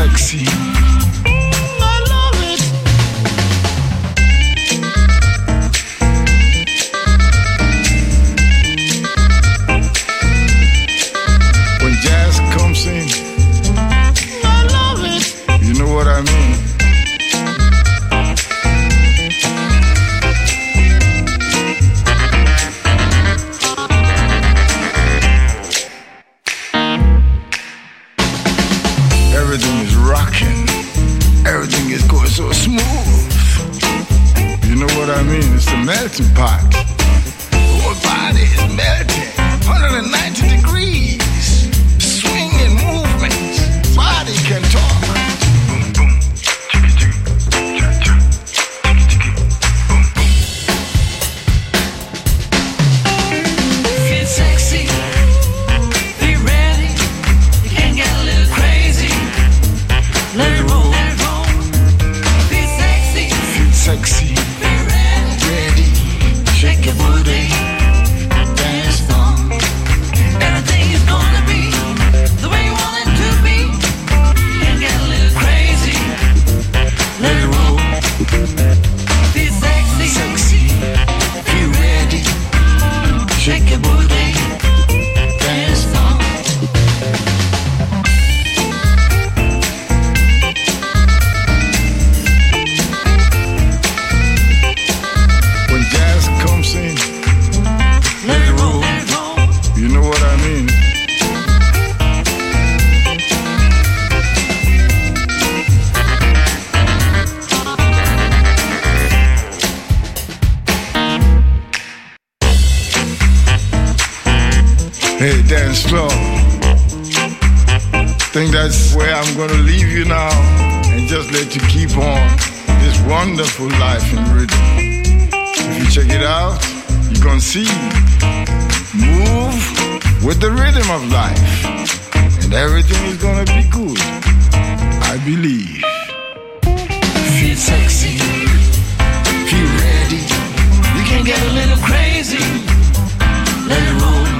sexy. Yes, I Think that's where I'm gonna leave you now and just let you keep on this wonderful life in rhythm. If you check it out, you can see. Move with the rhythm of life, and everything is gonna be good. I believe. Feel sexy, feel ready. You can get a little crazy. Let it roll.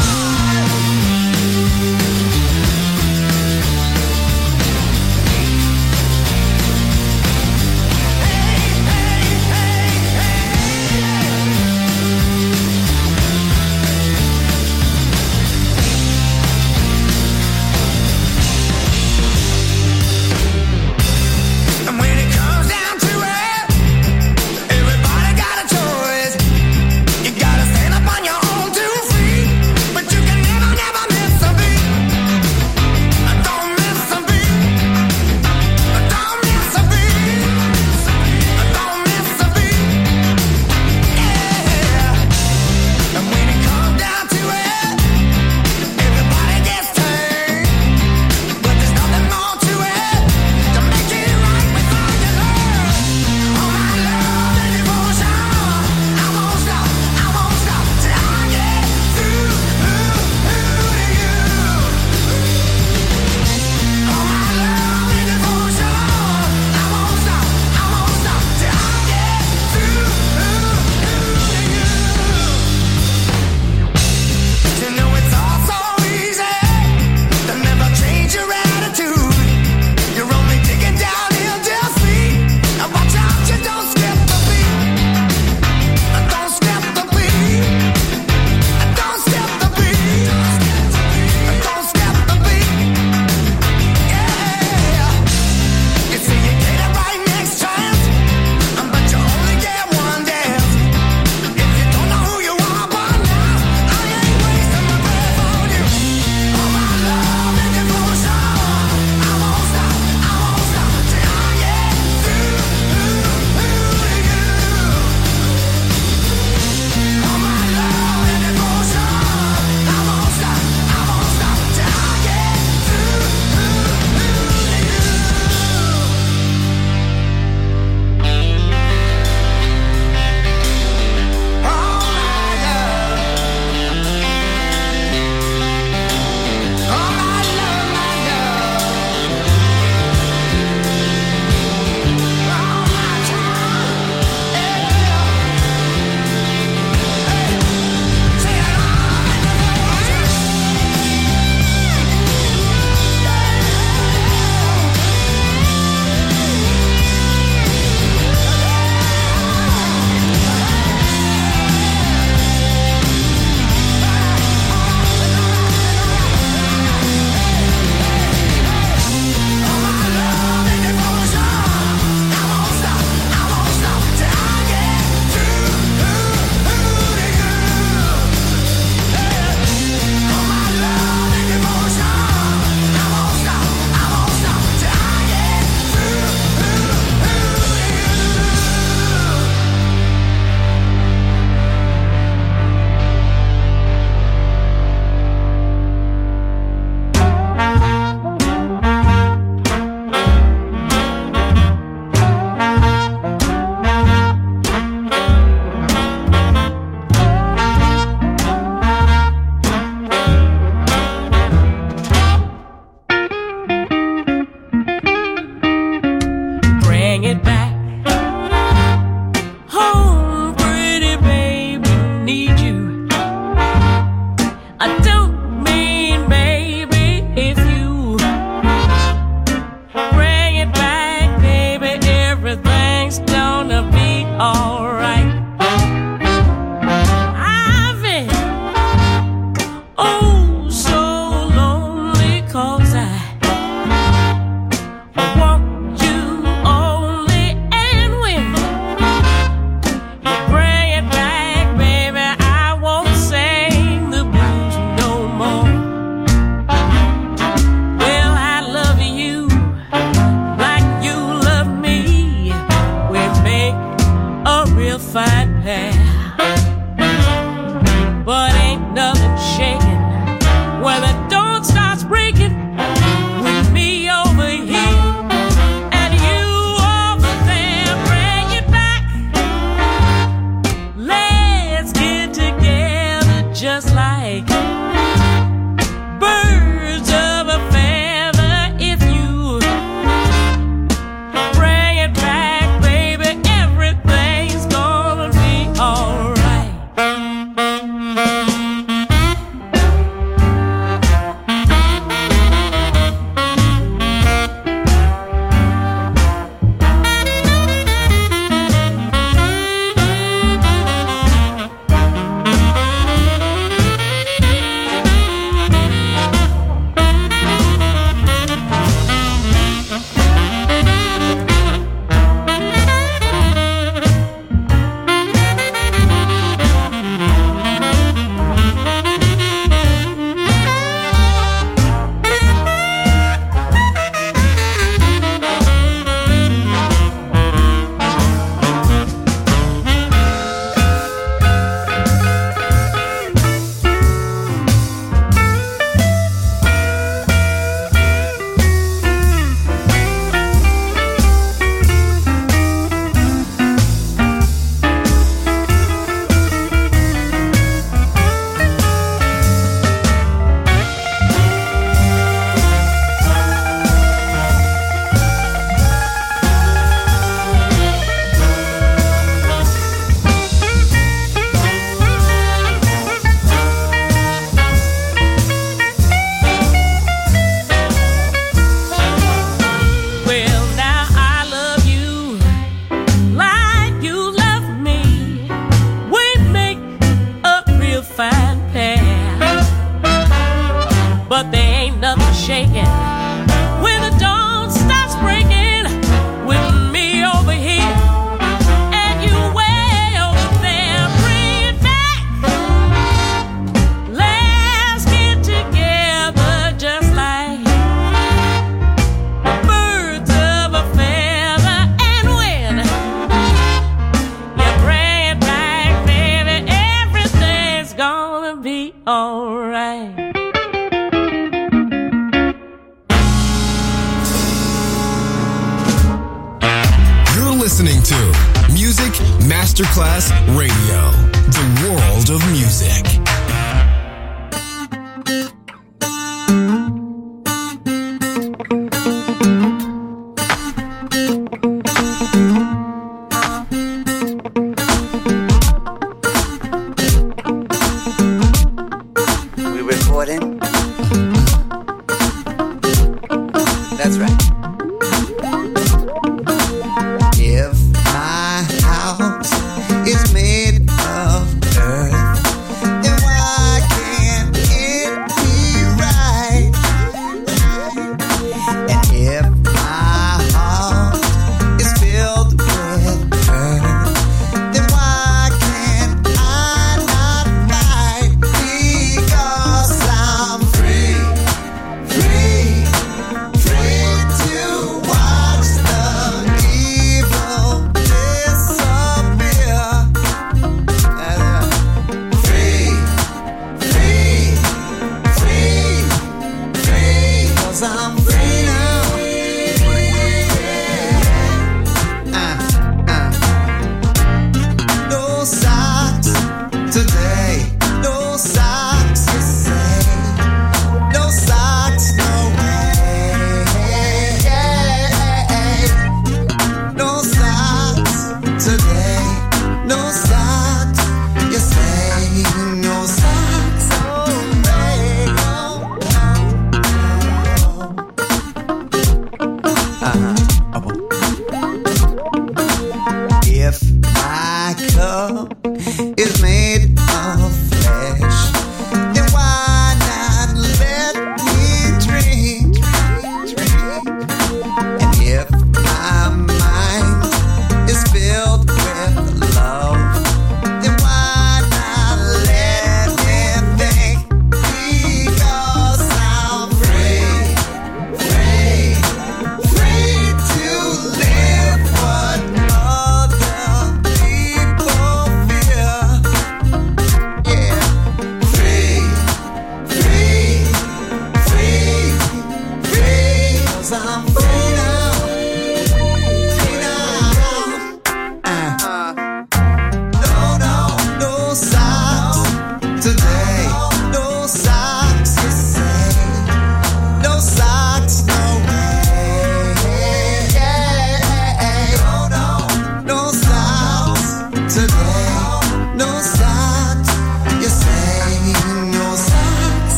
find path.